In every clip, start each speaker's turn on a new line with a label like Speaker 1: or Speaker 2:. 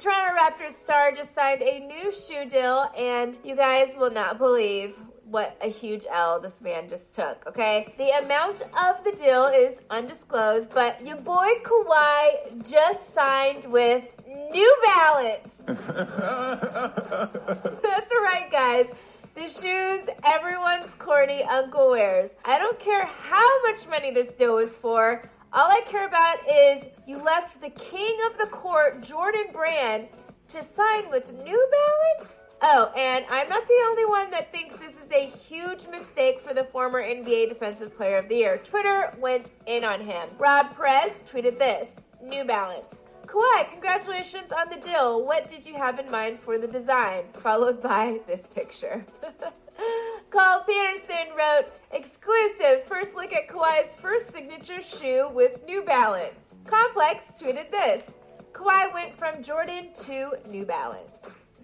Speaker 1: Toronto Raptors star just signed a new shoe deal, and you guys will not believe what a huge L this man just took, okay? The amount of the deal is undisclosed, but your boy Kawhi just signed with New Balance. That's right, guys. The shoes everyone's corny uncle wears. I don't care how much money this deal was for. All I care about is you left the king of the court, Jordan Brand, to sign with New Balance? Oh, and I'm not the only one that thinks this is a huge mistake for the former NBA Defensive Player of the Year. Twitter went in on him. Rob Perez tweeted this New Balance. Kawhi, congratulations on the deal. What did you have in mind for the design? Followed by this picture. Carl Peterson wrote, exclusive first look at Kawhi's first signature shoe with New Balance. Complex tweeted this Kawhi went from Jordan to New Balance.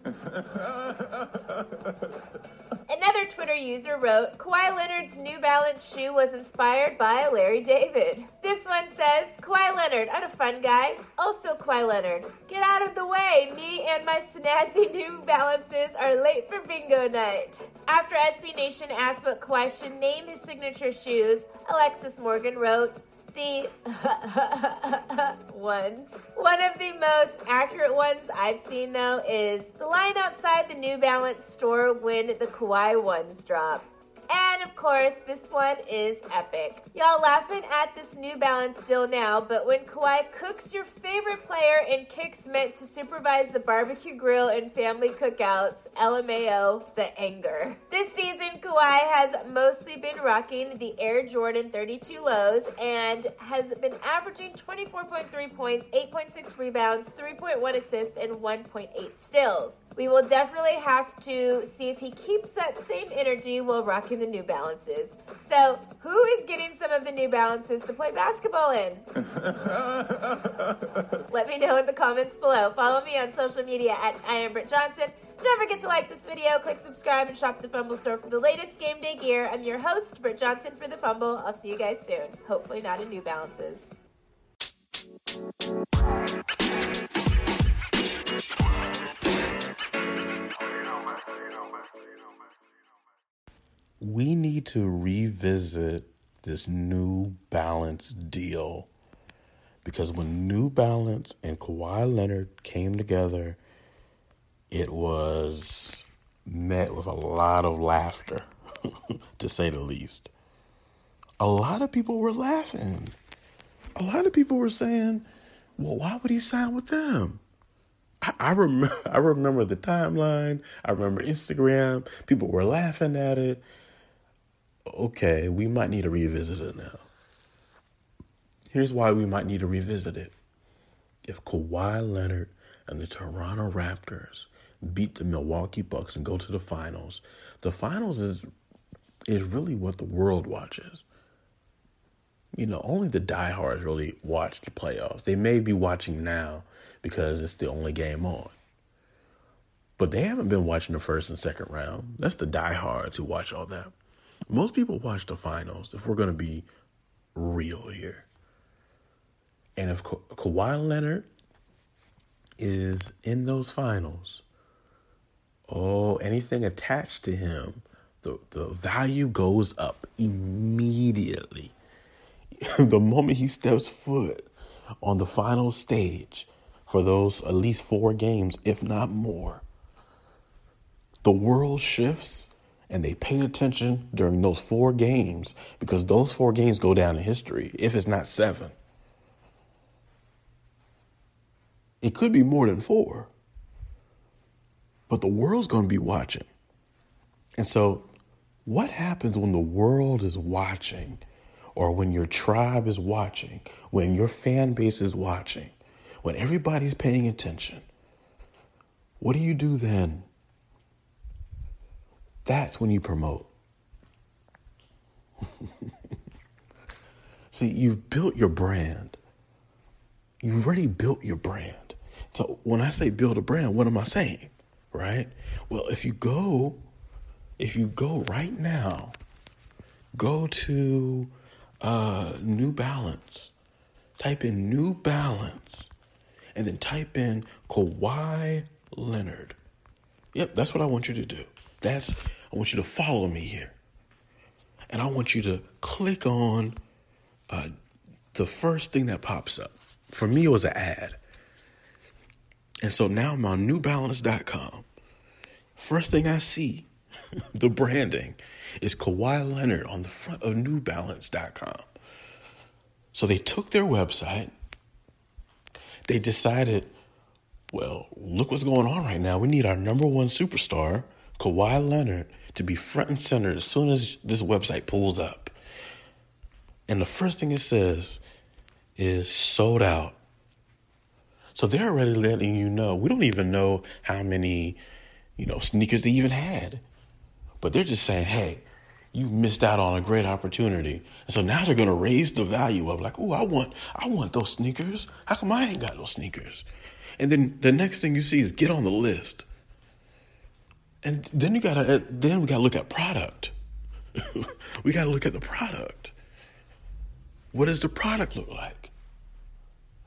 Speaker 1: Another Twitter user wrote, Kawhi Leonard's New Balance shoe was inspired by Larry David. This one says, Kawhi Leonard, I'm a fun guy. Also Kawhi Leonard, get out of the way. Me and my snazzy New Balances are late for bingo night. After SB Nation asked what Kawhi should name his signature shoes, Alexis Morgan wrote, the ones. One of the most accurate ones I've seen though is the line outside the New Balance store when the Kawhi ones drop. And of course, this one is epic. Y'all laughing at this New Balance deal now, but when Kawhi cooks your favorite player in kicks meant to supervise the barbecue grill and family cookouts, LMAO, the anger. This season, Kawhi has mostly been rocking the Air Jordan 32 lows and has been averaging 24.3 points, 8.6 rebounds, 3.1 assists, and 1.8 steals. We will definitely have to see if he keeps that same energy while rocking the New Balances. So, who is getting some of the New Balances to play basketball in? Let me know in the comments below. Follow me on social media at I am Britt Johnson. Don't forget to like this video, click subscribe, and shop the Fumble store for the latest game day gear. I'm your host, Britt Johnson for the Fumble. I'll see you guys soon. Hopefully not in New Balances.
Speaker 2: We need to revisit this New Balance deal because when New Balance and Kawhi Leonard came together, it was met with a lot of laughter, to say the least. A lot of people were laughing. A lot of people were saying, well, why would he sign with them? I, I remember I remember the timeline. I remember Instagram. People were laughing at it okay, we might need to revisit it now. Here's why we might need to revisit it. If Kawhi Leonard and the Toronto Raptors beat the Milwaukee Bucks and go to the finals, the finals is is really what the world watches. You know, only the diehards really watch the playoffs. They may be watching now because it's the only game on. But they haven't been watching the first and second round. That's the diehards who watch all that. Most people watch the finals if we're going to be real here. And if Ka- Kawhi Leonard is in those finals, oh, anything attached to him, the, the value goes up immediately. the moment he steps foot on the final stage for those at least four games, if not more, the world shifts and they pay attention during those four games because those four games go down in history, if it's not seven. It could be more than four, but the world's going to be watching. And so, what happens when the world is watching, or when your tribe is watching, when your fan base is watching, when everybody's paying attention? What do you do then? That's when you promote. See, you've built your brand. You've already built your brand. So when I say build a brand, what am I saying? Right? Well, if you go, if you go right now, go to uh, New Balance, type in New Balance, and then type in Kawhi Leonard. Yep, that's what I want you to do. That's I want you to follow me here, and I want you to click on uh, the first thing that pops up. For me, it was an ad, and so now I'm on NewBalance.com. First thing I see, the branding is Kawhi Leonard on the front of NewBalance.com. So they took their website. They decided, well, look what's going on right now. We need our number one superstar, Kawhi Leonard, to be front and center as soon as this website pulls up. And the first thing it says is sold out. So they're already letting you know. We don't even know how many, you know, sneakers they even had. But they're just saying, hey, you missed out on a great opportunity. And so now they're to raise the value of like, oh, I want, I want those sneakers. How come I ain't got those sneakers? And then the next thing you see is get on the list. And then you gotta, uh, then we gotta look at product. we gotta look at the product. What does the product look like?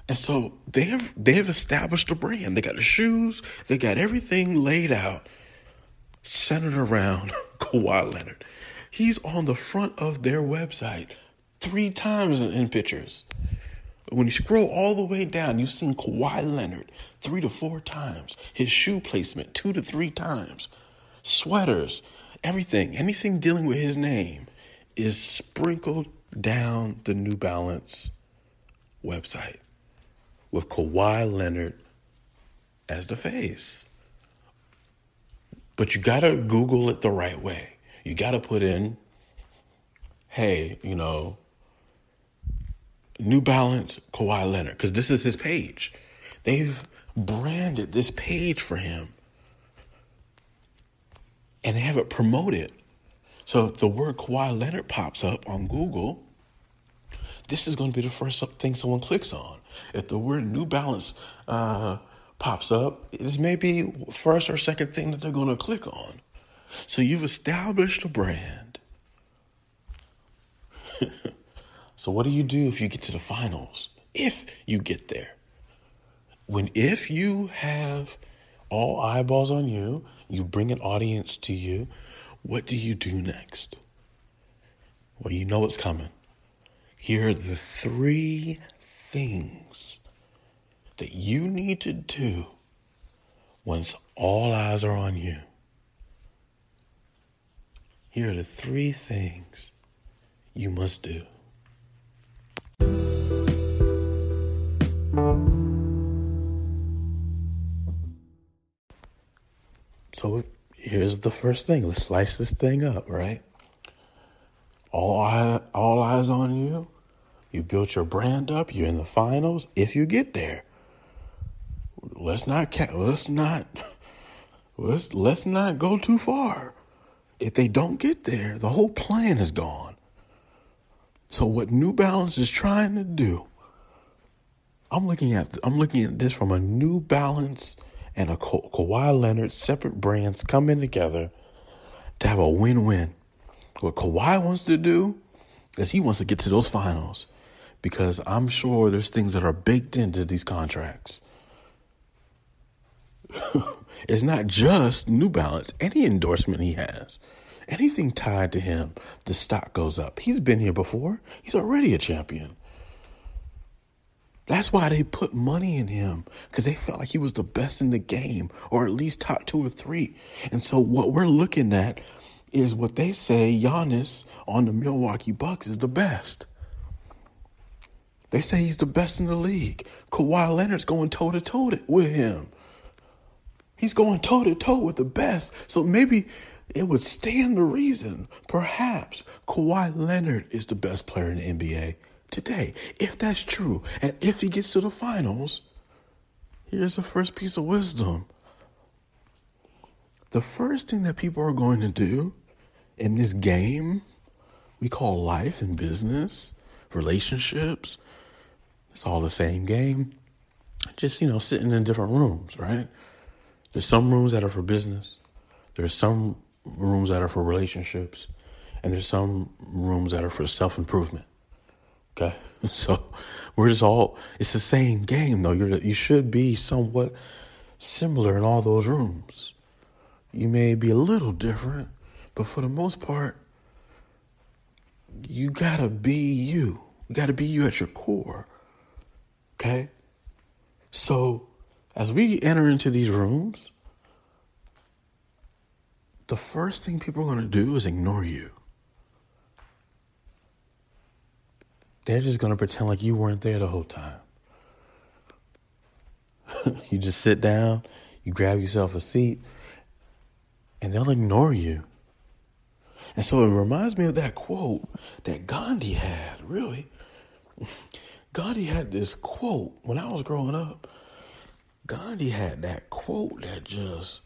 Speaker 2: And so they have they have established a brand. They got the shoes, they got everything laid out, centered around Kawhi Leonard. He's on the front of their website three times in, in pictures. When you scroll all the way down, you've seen Kawhi Leonard three to four times. His shoe placement two to three times. Sweaters, everything, anything dealing with his name is sprinkled down the New Balance website with Kawhi Leonard as the face. But you gotta Google it the right way. You gotta put in, hey, you know, New Balance Kawhi Leonard, because this is his page. They've branded this page for him and they have it promoted. So if the word Kawhi Leonard pops up on Google, this is going to be the first thing someone clicks on. If the word New Balance uh, pops up, this may be first or second thing that they're going to click on. So you've established a brand. so what do you do if you get to the finals? If you get there. When if you have all eyeballs on you, you bring an audience to you, what do you do next? Well, you know what's coming. Here are the three things that you need to do once all eyes are on you. Here are the three things you must do. So here's the first thing. Let's slice this thing up, right? All eye, all eyes on you. You built your brand up. You're in the finals. If you get there, let's not let's not let's let's not go too far. If they don't get there, the whole plan is gone. So what New Balance is trying to do, I'm looking at I'm looking at this from a New Balance and a Ka- Kawhi Leonard separate brands coming together to have a win-win. What Kawhi wants to do is he wants to get to those finals because I'm sure there's things that are baked into these contracts. it's not just New Balance, any endorsement he has, anything tied to him, the stock goes up. He's been here before, he's already a champion. That's why they put money in him because they felt like he was the best in the game or at least top two or three. And so what we're looking at is what they say Giannis on the Milwaukee Bucks is the best. They say he's the best in the league. Kawhi Leonard's going toe to toe with him. He's going toe to toe with the best. So maybe it would stand the reason. Perhaps Kawhi Leonard is the best player in the NBA today. If that's true, and if he gets to the finals, here's the first piece of wisdom. The first thing that people are going to do in this game we call life and business, relationships, it's all the same game. Just, you know, sitting in different rooms, right? There's some rooms that are for business. There's some rooms that are for relationships. And there's some rooms that are for self improvement. Okay, so we're just all. It's the same game though. You're you should be somewhat similar in all those rooms. You may be a little different, but for the most part, you gotta be you. You gotta be you at your core. Okay? So, as we enter into these rooms, the first thing people are gonna do is ignore you. They're just gonna pretend like you weren't there the whole time. you just sit down, you grab yourself a seat, and they'll ignore you. And so it reminds me of that quote that Gandhi had, really. Gandhi had this quote when I was growing up. Gandhi had that quote that just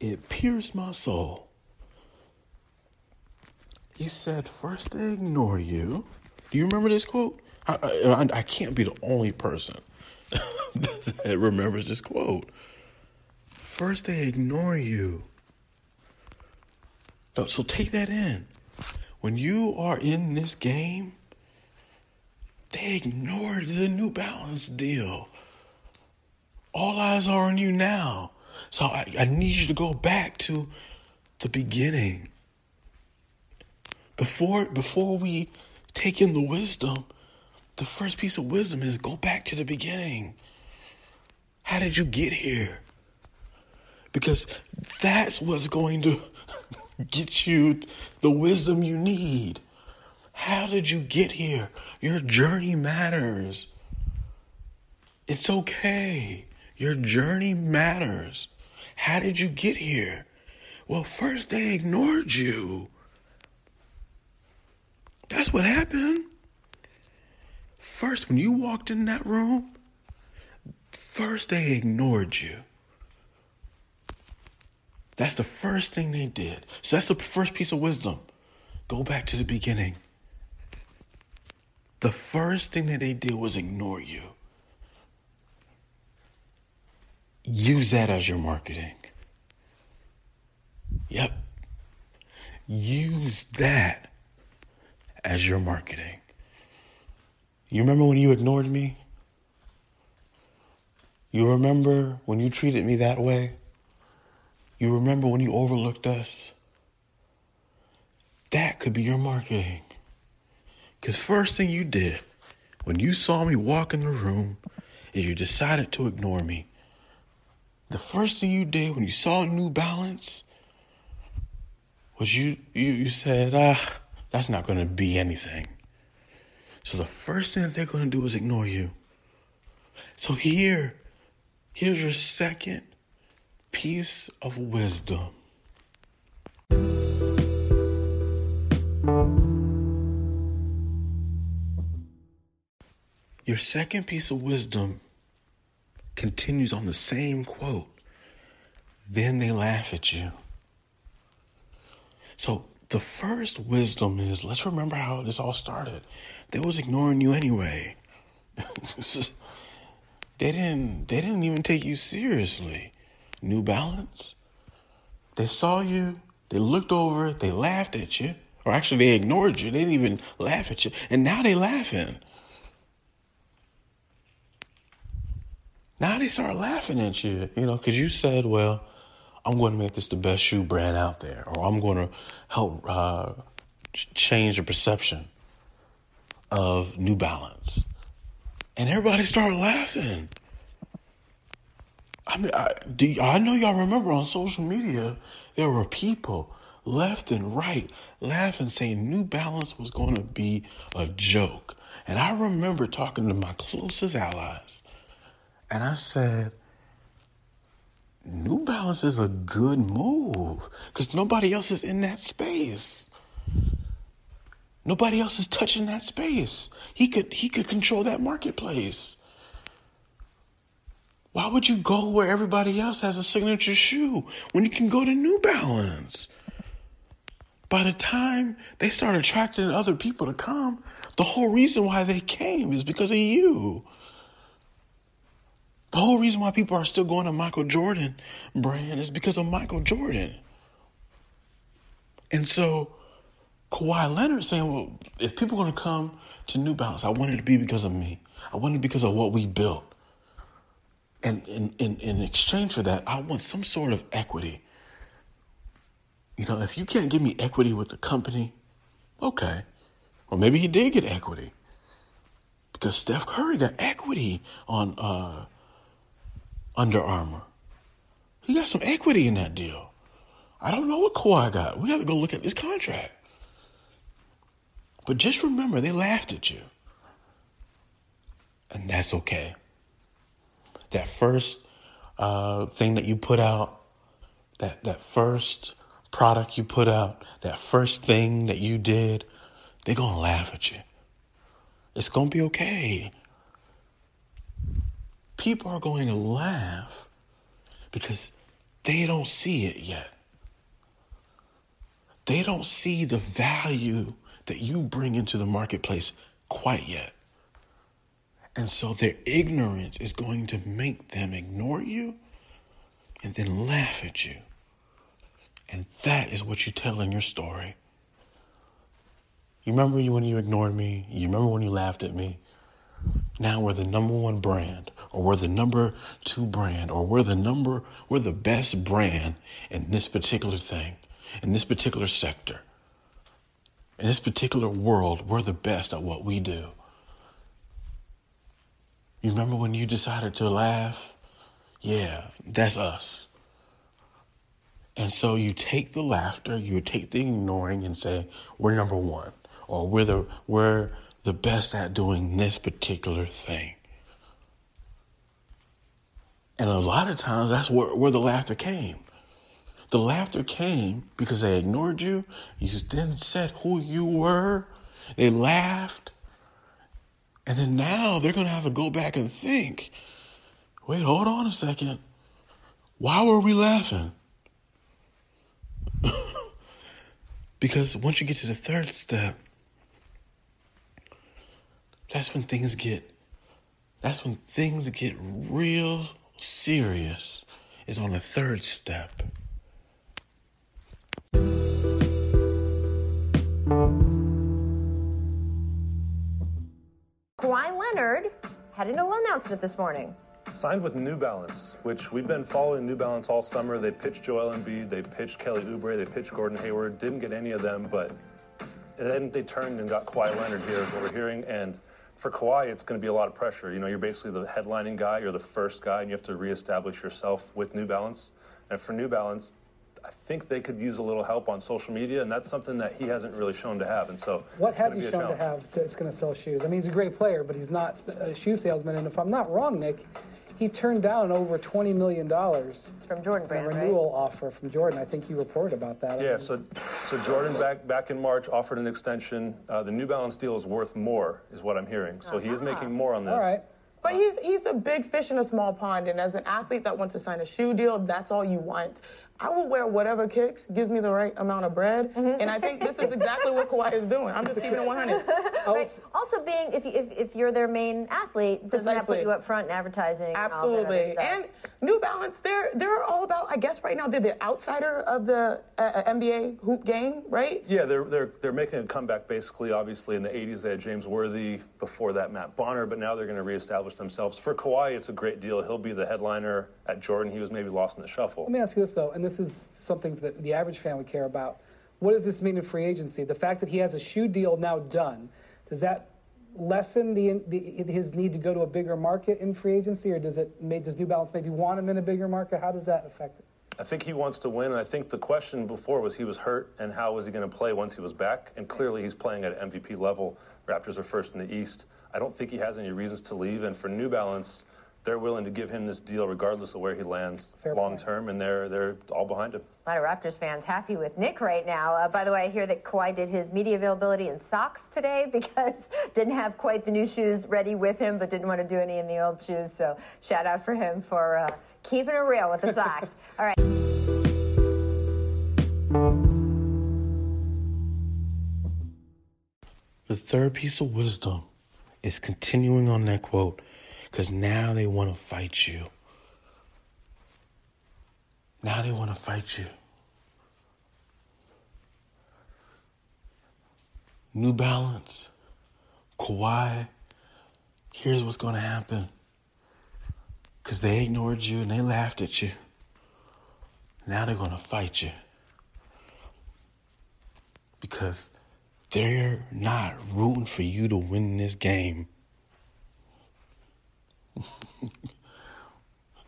Speaker 2: it pierced my soul. He said, First they ignore you. You remember this quote? I, I, I can't be the only person that remembers this quote. First they ignore you. So take that in. When you are in this game, they ignored the New Balance deal. All eyes are on you now. So I, I need you to go back to the beginning. Before before we take in the wisdom, the first piece of wisdom is go back to the beginning. How did you get here? Because that's what's going to get you the wisdom you need. How did you get here? Your journey matters. It's okay. Your journey matters. How did you get here? Well, first they ignored you. That's what happened. First, when you walked in that room, first they ignored you. That's the first thing they did. So that's the first piece of wisdom. Go back to the beginning. The first thing that they did was ignore you. Use that as your marketing. Yep. Use that as your marketing. You remember when you ignored me? You remember when you treated me that way? You remember when you overlooked us? That could be your marketing. Because first thing you did when you saw me walk in the room is you decided to ignore me. The first thing you did when you saw New Balance was you you, you said, ah, that's not going to be anything. So the first thing that they're going to do is ignore you. So here, here's your second piece of wisdom. Your second piece of wisdom continues on the same quote. Then they laugh at you. So the first wisdom is let's remember how this all started. They was ignoring you anyway. they didn't they didn't even take you seriously. New Balance. They saw you, they looked over, they laughed at you, or actually they ignored you. They didn't even laugh at you, and now they laughing. Now they start laughing at you, you know, because you said, well, I'm going to make this the best shoe brand out there, or I'm going to help uh, change the perception of New Balance. And everybody started laughing. I mean, I, do I know y'all remember on social media there were people left and right laughing, saying New Balance was going to be a joke. And I remember talking to my closest allies, and I said, New Balance is a good move because nobody else is in that space. Nobody else is touching that space. He could he could control that marketplace. Why would you go where everybody else has a signature shoe when you can go to New Balance? By the time they start attracting other people to come, the whole reason why they came is because of you. The whole reason why people are still going to Michael Jordan brand is because of Michael Jordan. And so Kawhi Leonard saying, well, if people are going to come to New Balance, I want it to be because of me. I want it because of what we built. And in, exchange for that, I want some sort of equity. You know, if you can't give me equity with the company, okay. Or maybe he did get equity. Because Steph Curry got equity on uh, Under Armour. He got some equity in that deal. I don't know what Kawhi got. We have to go look at this contract. But just remember, they laughed at you. And that's okay. That first uh, thing that you put out, that, that first product you put out, that first thing that you did, they're going to laugh at you. It's going to be okay. People are going to laugh because they don't see it yet. They don't see the value that you bring into the marketplace quite yet. And so their ignorance is going to make them ignore you and then laugh at you. And that is what you tell in your story. You remember when you ignored me? You remember when you laughed at me? Now we're the number one brand, or we're the number two brand, or we're the number, we're the best brand in this particular thing, in this particular sector. In this particular world, we're the best at what we do. You remember when you decided to laugh? Yeah, that's us. And so you take the laughter, you take the ignoring and say, we're number one, or we're the, we're the best at doing this particular thing. And a lot of times that's where, where the laughter came. The laughter came because they ignored you. You then said who you were. They laughed. And then now they're going to have to go back and think wait, hold on a second. Why were we laughing? because once you get to the third step, that's when things get that's when things get real serious is on the third step.
Speaker 3: Kawhi Leonard had an announcement this morning.
Speaker 4: Signed with New Balance, which we've been following New Balance all summer. They pitched Joel Embiid, they pitched Kelly Oubre, they pitched Gordon Hayward. Didn't get any of them, but then they turned and got Kawhi Leonard here, is what we're hearing. And for Kawhi, it's going to be a lot of pressure. You know, you're basically the headlining guy, you're the first guy, and you have to reestablish yourself with New Balance. And for New Balance, I think they could use a little help on social media, and that's something that he hasn't really shown to have. And so,
Speaker 5: what has he shown to have that's going to sell shoes? I mean, he's a great player, but he's not a shoe salesman. And if I'm not wrong, Nick, he turned down over twenty million dollars
Speaker 3: from Jordan Brand, a
Speaker 5: renewal
Speaker 3: right?
Speaker 5: offer from Jordan. I think you reported about that.
Speaker 4: Yeah, so so Jordan back back in March offered an extension. Uh, the New Balance deal is worth more, is what I'm hearing. So uh-huh. he is uh-huh. making more on this.
Speaker 5: All right.
Speaker 6: But he's he's a big fish in a small pond, and as an athlete that wants to sign a shoe deal, that's all you want. I will wear whatever kicks, gives me the right amount of bread, mm-hmm. and I think this is exactly what Kawhi is doing. I'm just keeping it 100.
Speaker 3: Right. Also, being if, if, if you're their main athlete, doesn't Precisely. that put you up front in advertising?
Speaker 6: Absolutely.
Speaker 3: And,
Speaker 6: and, New Balance, they're they're all about. I guess right now they're the outsider of the uh, uh NBA hoop game, right?
Speaker 4: Yeah, they're they're they're making a comeback. Basically, obviously in the 80s they had James Worthy, before that Matt Bonner, but now they're going to reestablish themselves. For Kawhi, it's a great deal. He'll be the headliner at Jordan. He was maybe lost in the shuffle.
Speaker 5: Let me ask you this though, and this is something that the average fan would care about. What does this mean in free agency? The fact that he has a shoe deal now done, does that lessen the, the, his need to go to a bigger market in free agency, or does it does New Balance maybe want him in a bigger market? How does that affect it?
Speaker 4: I think he wants to win, and I think the question before was he was hurt, and how was he going to play once he was back? And clearly, he's playing at MVP level. Raptors are first in the East. I don't think he has any reasons to leave, and for New Balance they're willing to give him this deal regardless of where he lands Fair long point. term, and they're they're all behind him.
Speaker 3: A lot of Raptors fans happy with Nick right now. Uh, by the way, I hear that Kawhi did his media availability in socks today because didn't have quite the new shoes ready with him, but didn't want to do any in the old shoes. So shout out for him for uh, keeping it real with the socks. all right.
Speaker 2: The third piece of wisdom is continuing on that quote because now they want to fight you. Now they want to fight you. New Balance, Kawhi, here's what's going to happen. Because they ignored you and they laughed at you. Now they're going to fight you. Because they're not rooting for you to win this game.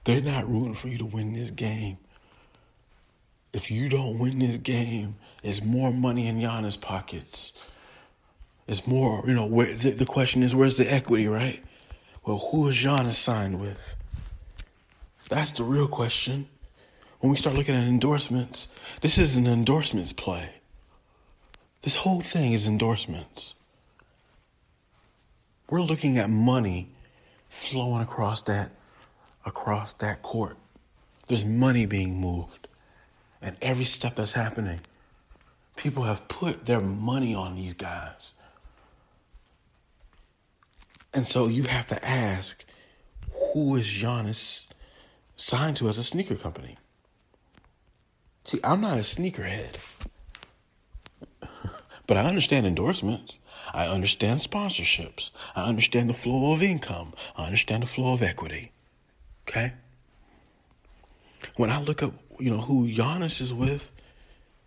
Speaker 2: they're not rooting for you to win this game. If you don't win this game, it's more money in Giannis' pockets. It's more, you know, where the, the question is, where's the equity, right? Well, who is Giannis signed with? That's the real question. When we start looking at endorsements, this is an endorsements play. This whole thing is endorsements. We're looking at money flowing across that across that court. There's money being moved. And every step that's happening, people have put their money on these guys. And so you have to ask, who is Giannis signed to as a sneaker company? See, I'm not a sneakerhead. But I understand endorsements. I understand sponsorships. I understand the flow of income. I understand the flow of equity. Okay? When I look up, you know, who Giannis is with,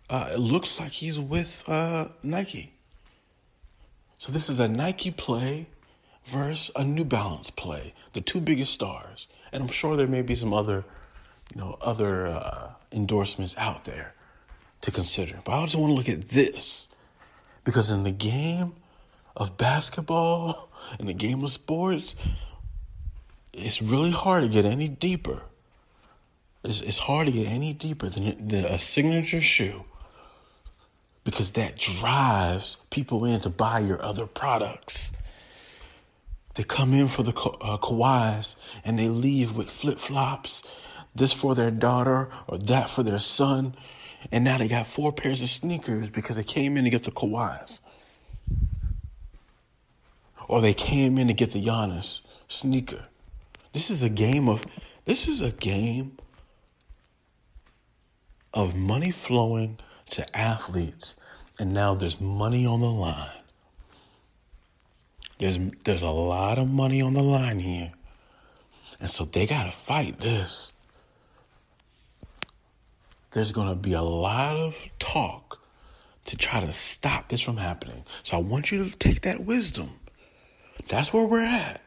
Speaker 2: uh, it looks like he's with uh, Nike. So this is a Nike play versus a New Balance play, the two biggest stars. And I'm sure there may be some other, you know, other uh, endorsements out there to consider. But I just want to look at this because in the game of basketball, in the game of sports, it's really hard to get any deeper. It's, it's hard to get any deeper than, a signature shoe because that drives people in to buy your other products. They come in for the uh, Kawhis and they leave with flip flops, this for their daughter or that for their son. And now they got four pairs of sneakers because they came in to get the Kawhis. Or they came in to get the Giannis sneaker. This is a game of this is a game of money flowing to athletes and now there's money on the line. There's there's a lot of money on the line here. And so they got to fight this there's going to be a lot of talk to try to stop this from happening. So I want you to take that wisdom. That's where we're at.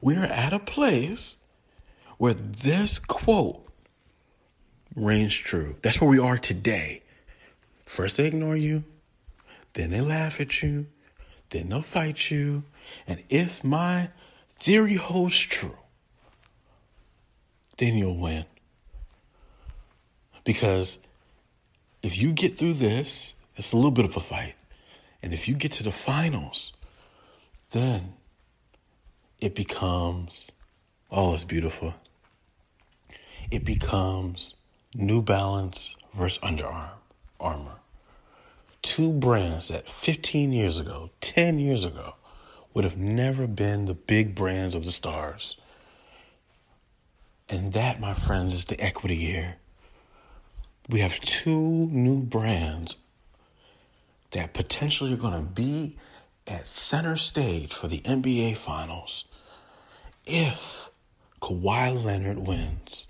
Speaker 2: We're at a place where this quote reigns true. That's where we are today. First, they ignore you, then they laugh at you, then they'll fight you. And if my theory holds true, then you'll win. Because if you get through this, it's a little bit of a fight. And if you get to the finals, then it becomes, oh, it's beautiful. It becomes New Balance versus Under Armour. Two brands that 15 years ago, 10 years ago, would have never been the big brands of the stars. And that, my friends, is the equity here we have two new brands that potentially are going to be at center stage for the NBA Finals if Kawhi Leonard wins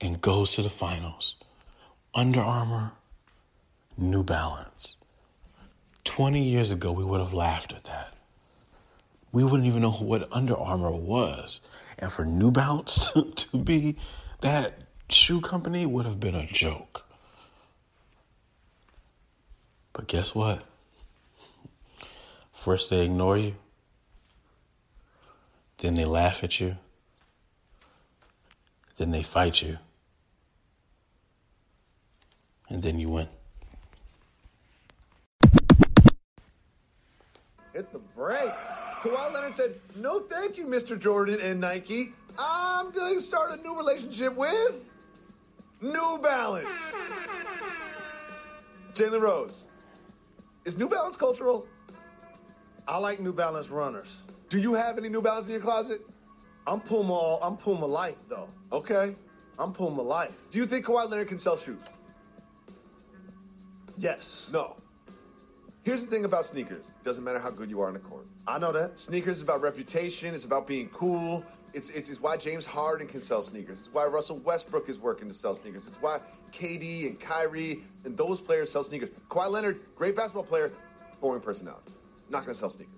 Speaker 2: and goes to the finals. Under Armour, New Balance. 20 years ago, we would have laughed at that. We wouldn't even know what Under Armour was. And for New Balance to, to be that shoe company would have been a joke. But guess what? First they ignore you, then they laugh at you, then they fight you, and then you win.
Speaker 7: Hit the brakes. Kawhi Leonard said, No, thank you, Mr. Jordan and Nike. I'm going to start a new relationship with New Balance. Jalen Rose, is New Balance cultural? I like New Balance runners. Do you have any New Balance in your closet? I'm Puma. I'm Puma Life though. Okay, I'm Puma Life. Do you think Kawhi Leonard can sell shoes? Yes. No.
Speaker 8: Here's the thing about sneakers. Doesn't matter how good you are on the court. I know that. Sneakers is about reputation. It's about being cool. It's, it's, it's why James Harden can sell sneakers. It's why Russell Westbrook is working to sell sneakers. It's why KD and Kyrie and those players sell sneakers. Kawhi Leonard, great basketball player, boring personality. Not going to sell sneakers.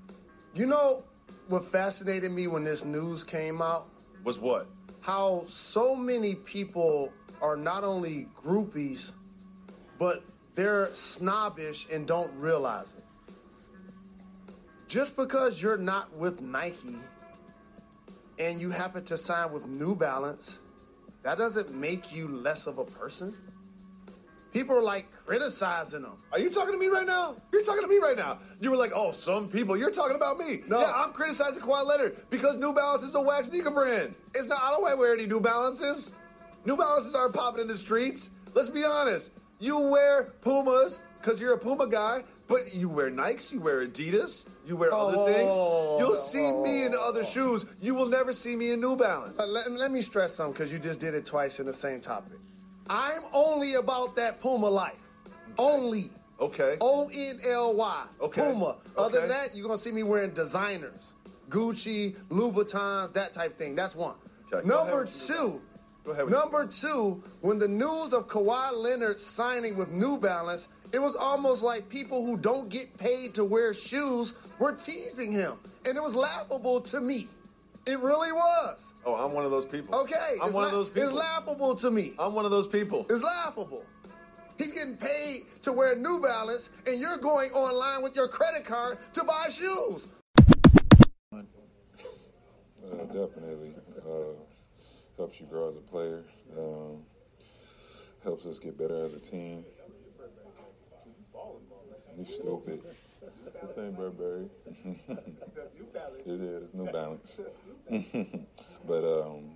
Speaker 7: You know what fascinated me when this news came out?
Speaker 8: Was what?
Speaker 7: How so many people are not only groupies, but they're snobbish and don't realize it. Just because you're not with Nike and you happen to sign with New Balance, that doesn't make you less of a person. People are like criticizing them.
Speaker 8: Are you talking to me right now? You're talking to me right now. You were like, oh, some people. You're talking about me.
Speaker 7: No.
Speaker 8: Yeah, I'm criticizing Kawhi Leonard because New Balance is a wax sneaker brand. It's not. I don't wear any New Balances. New Balances aren't popping in the streets. Let's be honest. You wear Pumas because you're a Puma guy, but you wear Nikes, you wear Adidas, you wear other
Speaker 7: Oh,
Speaker 8: things. You'll see
Speaker 7: oh,
Speaker 8: me in other shoes. You will never see me in New Balance.
Speaker 7: Let, let me stress something because you just did it twice in the same topic. I'm only about that Puma life. Only.
Speaker 8: Okay.
Speaker 7: O N L Y.
Speaker 8: Okay.
Speaker 7: Puma. Other than that, you're gonna see me wearing designers, Gucci, Louboutins, that type thing. That's one.
Speaker 8: Okay,
Speaker 7: Number two.
Speaker 8: Balance. Go ahead
Speaker 7: Number two, when the news of Kawhi Leonard signing with New Balance, it was almost like people who don't get paid to wear shoes were teasing him, and it was laughable to me. It really was.
Speaker 8: Oh, I'm one of those people.
Speaker 7: Okay,
Speaker 8: I'm
Speaker 7: it's
Speaker 8: one of those people.
Speaker 7: It's laughable to me.
Speaker 8: I'm one of those people.
Speaker 7: It's laughable. He's getting paid to wear New Balance, and you're going online with your credit card to buy shoes.
Speaker 9: Uh, definitely uh, helps you grow as a player. Um, helps us get better as a team. You stupid. This ain't Burberry. it is. New Balance. but um,